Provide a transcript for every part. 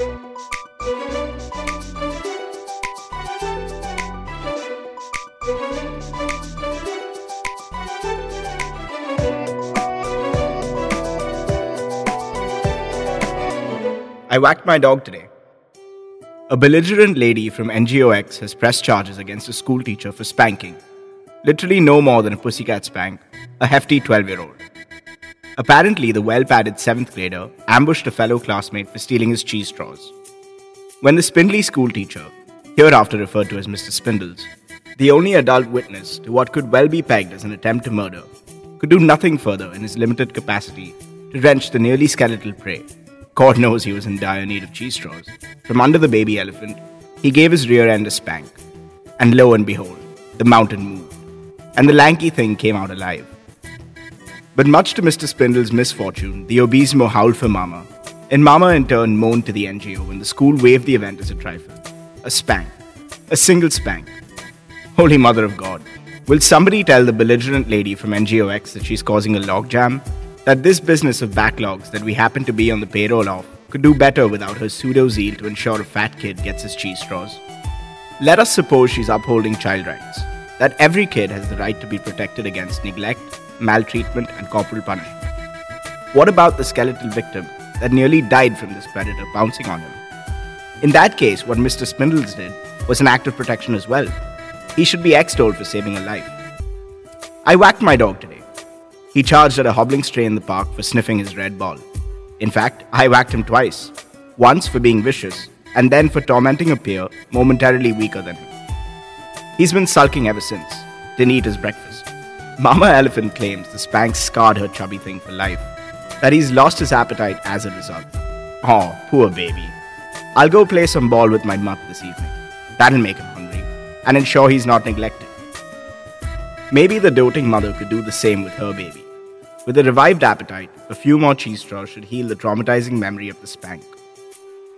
I whacked my dog today. A belligerent lady from NGOX has pressed charges against a schoolteacher for spanking. Literally no more than a pussycat spank, a hefty 12 year old. Apparently, the well padded 7th grader ambushed a fellow classmate for stealing his cheese straws. When the spindly schoolteacher, hereafter referred to as Mr. Spindles, the only adult witness to what could well be pegged as an attempt to murder, could do nothing further in his limited capacity to wrench the nearly skeletal prey God knows he was in dire need of cheese straws. From under the baby elephant, he gave his rear end a spank. And lo and behold, the mountain moved, and the lanky thing came out alive. But much to Mr. Spindle's misfortune, the obesimo howled for Mama, and Mama in turn moaned to the NGO when the school waived the event as a trifle. A spank. A single spank. Holy Mother of God, will somebody tell the belligerent lady from NGOX that she's causing a logjam that this business of backlogs that we happen to be on the payroll of could do better without her pseudo zeal to ensure a fat kid gets his cheese straws. Let us suppose she's upholding child rights, that every kid has the right to be protected against neglect, maltreatment, and corporal punishment. What about the skeletal victim that nearly died from this predator pouncing on him? In that case, what Mr. Spindles did was an act of protection as well. He should be extolled for saving a life. I whacked my dog today. He charged at a hobbling stray in the park for sniffing his red ball. In fact, I whacked him twice once for being vicious, and then for tormenting a peer momentarily weaker than him. He's been sulking ever since, didn't eat his breakfast. Mama Elephant claims the spank scarred her chubby thing for life, that he's lost his appetite as a result. Oh, poor baby. I'll go play some ball with my mutt this evening. That'll make him hungry, and ensure he's not neglected. Maybe the doting mother could do the same with her baby. With a revived appetite, a few more cheese straws should heal the traumatizing memory of the spank.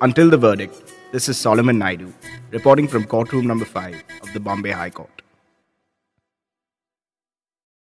Until the verdict, this is Solomon Naidu, reporting from courtroom number 5 of the Bombay High Court.